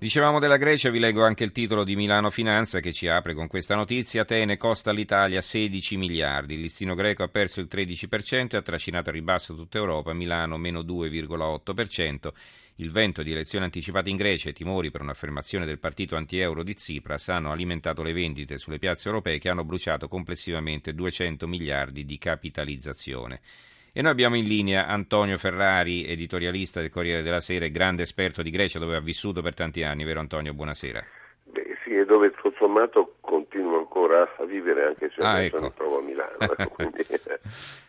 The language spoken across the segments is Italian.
Dicevamo della Grecia, vi leggo anche il titolo di Milano Finanza che ci apre con questa notizia. Atene costa all'Italia 16 miliardi. Il listino greco ha perso il 13% e ha trascinato a ribasso tutta Europa. Milano meno 2,8%. Il vento di elezioni anticipate in Grecia e timori per un'affermazione del partito anti-euro di Tsipras hanno alimentato le vendite sulle piazze europee che hanno bruciato complessivamente 200 miliardi di capitalizzazione. E noi abbiamo in linea Antonio Ferrari, editorialista del Corriere della Sera e grande esperto di Grecia dove ha vissuto per tanti anni, vero Antonio? Buonasera. Beh, sì, e dove tutto sommato continuo ancora a vivere anche se ah, ecco. mi trovo a Milano. Ecco, quindi...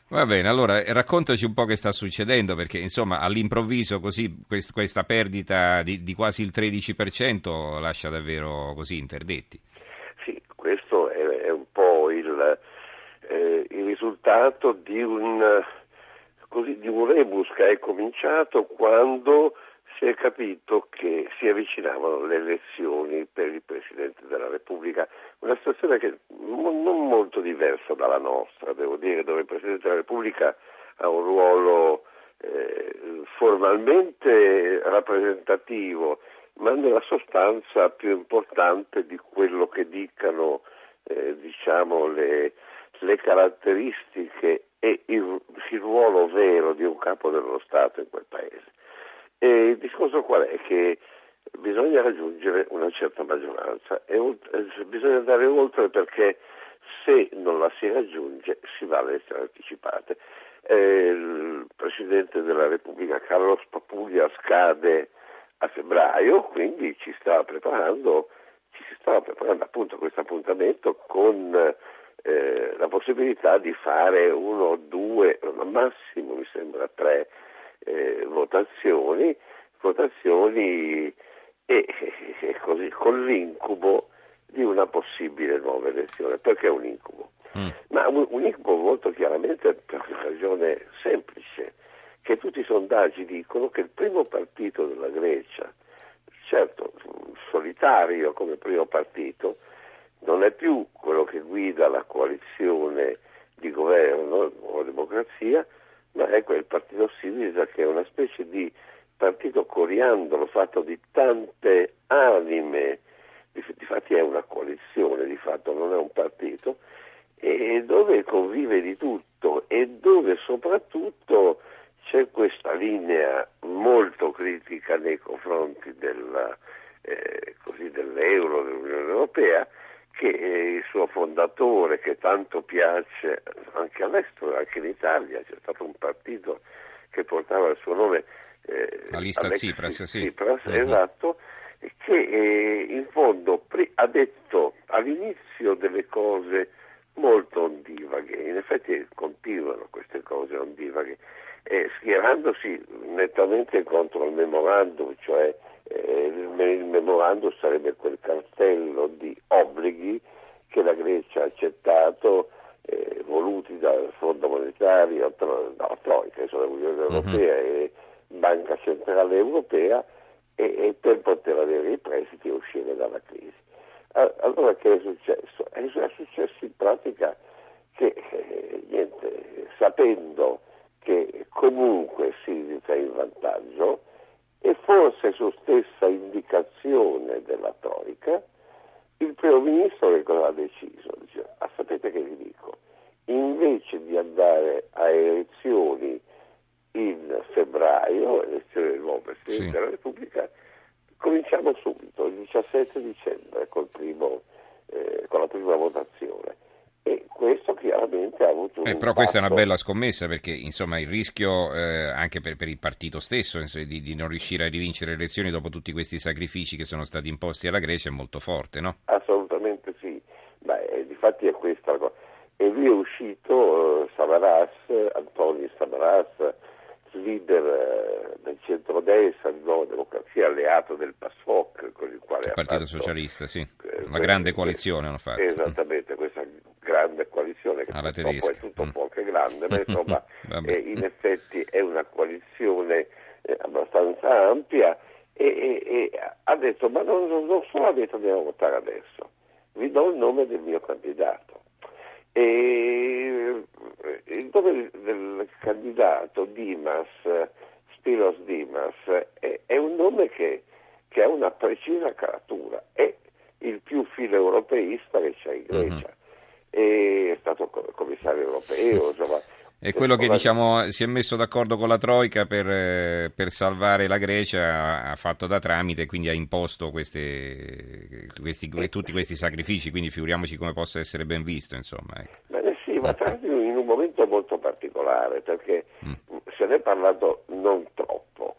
Va bene, allora raccontaci un po' che sta succedendo perché insomma all'improvviso così quest- questa perdita di, di, quasi il 13% lascia davvero così interdetti. Sì, questo è, è un po' il, eh, il risultato di un così di un rebus che è cominciato quando si è capito che si avvicinavano le elezioni per il Presidente della Repubblica, una situazione che non molto diversa dalla nostra, devo dire, dove il Presidente della Repubblica ha un ruolo eh, formalmente rappresentativo, ma nella sostanza più importante di quello che dicano eh, diciamo, le, le caratteristiche e il, il, ruolo vero di un capo dello Stato in quel paese. E il discorso qual è? Che bisogna raggiungere una certa maggioranza e bisogna andare oltre perché se non la si raggiunge si va alle elezioni anticipate. Eh, il Presidente della Repubblica Carlos Papuglia scade a febbraio, quindi ci sta preparando, ci si stava preparando appunto questo appuntamento con eh, la possibilità di fare uno, due, al massimo mi sembra tre eh, votazioni, votazioni e, e, così con l'incubo di una possibile nuova elezione. Perché un incubo? Mm. Ma un, un incubo molto chiaramente per una ragione semplice, che tutti i sondaggi dicono che il primo partito della Grecia, certo solitario come primo partito, non è più quello che guida la coalizione di governo, Nuova Democrazia, ma è quel partito Sirisa che è una specie di partito coriandolo fatto di tante anime, difatti è una coalizione, di fatto non è un partito, e dove convive di tutto e dove soprattutto c'è questa linea molto critica nei confronti della, eh, dell'euro, dell'Unione Europea, che il suo fondatore, che tanto piace anche all'estero, anche in Italia, c'è stato un partito che portava il suo nome. Eh, la lista Tsipras, sì. Tsipras uh-huh. esatto, che eh, in fondo pre- ha detto all'inizio delle cose molto ondivaghe, in effetti continuano queste cose ondivaghe, eh, schierandosi nettamente contro il memorandum, cioè il memorandum sarebbe quel cartello di obblighi che la Grecia ha accettato, eh, voluti dal Fondo Monetario, no, Troica, insomma, l'Unione Europea uh-huh. e Banca Centrale Europea, e, e, per poter avere i prestiti e uscire dalla crisi. Allora che è successo? È successo in pratica che, eh, niente, sapendo che comunque si è in vantaggio, e forse su stessa indicazione della Troica, il primo ministro che cosa ha deciso? Dice, ah, sapete che vi dico? Invece di andare a elezioni in febbraio, elezioni del nuovo Presidente sì. della Repubblica, cominciamo subito, il 17 dicembre, primo, eh, con la prima votazione e questo chiaramente ha avuto eh, Però questa è una bella scommessa perché insomma il rischio eh, anche per, per, il partito stesso di, di, non riuscire a rivincere le elezioni dopo tutti questi sacrifici che sono stati imposti alla Grecia è molto forte, no? Assolutamente sì, Beh, difatti è questa la cosa. E lui è uscito eh, Samaras, Antonio Samaras, leader eh, del centrodestra, di Nuova Democrazia, alleato del PASOK, con il quale il Partito fatto, Socialista, sì, eh, una grande coalizione hanno fatto. Esattamente, coalizione che Alla purtroppo tedesca. è tutto un po' anche grande, ma insomma eh, in effetti è una coalizione eh, abbastanza ampia e, e, e, ha detto ma non, non solo ha detto andiamo a votare adesso, vi do il nome del mio candidato. E eh, il nome del candidato Dimas, Spiros Dimas, è, è un nome che che ha una precisa caratura, è il più filo europeista che c'è in Grecia. Uh-huh. È stato commissario europeo, insomma. È quello che diciamo, si è messo d'accordo con la Troica per, eh, per, salvare la Grecia, ha fatto da tramite e quindi ha imposto queste, questi, tutti questi sacrifici, quindi figuriamoci come possa essere ben visto. Insomma, ecco. Bene, sì, ma tra in un momento molto particolare, perché mm. se ne è parlato non troppo.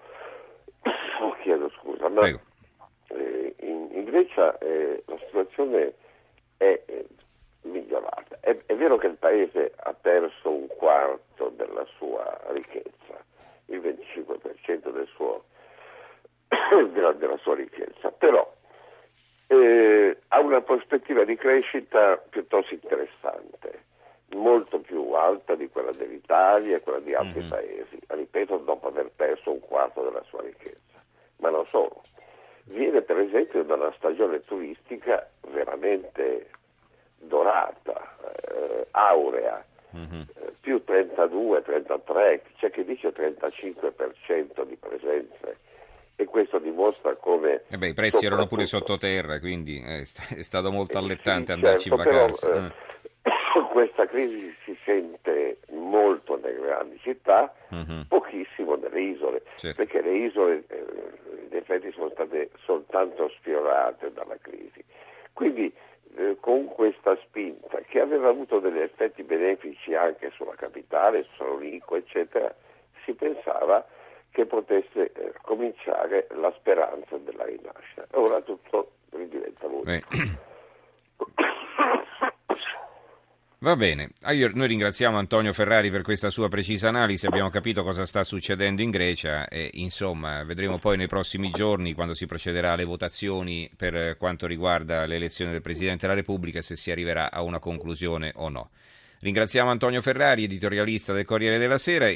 Oh, chiedo scusa, ma eh, in, in, Grecia eh, la situazione è eh. È, è, vero che il paese ha perso un quarto della sua ricchezza, il 25% del suo, della, della, sua ricchezza, però eh, ha una prospettiva di crescita piuttosto interessante, molto più alta di quella dell'Italia e quella di altri mm-hmm. paesi, ripeto, dopo aver perso un quarto della sua ricchezza, ma non solo. Viene per esempio da una stagione turistica aurea, mm-hmm. eh, più 32, 33, c'è chi dice 35% di presenze e questo dimostra come... Eh beh, I prezzi erano pure sottoterra, quindi è, stato molto allettante sì, andarci certo, in vacanza. Però, eh, questa crisi si sente molto nelle grandi città, mm-hmm. pochissimo nelle isole, certo. perché le isole eh, in effetti sono state soltanto sfiorate dalla crisi. Quindi eh, con questa spinta che aveva avuto degli effetti benefici anche sulla capitale, su Salonico, eccetera, si pensava che potesse eh, cominciare la speranza della rinascita. Ora tutto ridiventa vuoto. Va bene, ah, noi ringraziamo Antonio Ferrari per questa sua precisa analisi, abbiamo capito cosa sta succedendo in Grecia e insomma vedremo poi nei prossimi giorni quando si procederà alle votazioni per quanto riguarda l'elezione del Presidente della Repubblica se si arriverà a una conclusione o no. Ringraziamo Antonio Ferrari, editorialista del Corriere della Sera.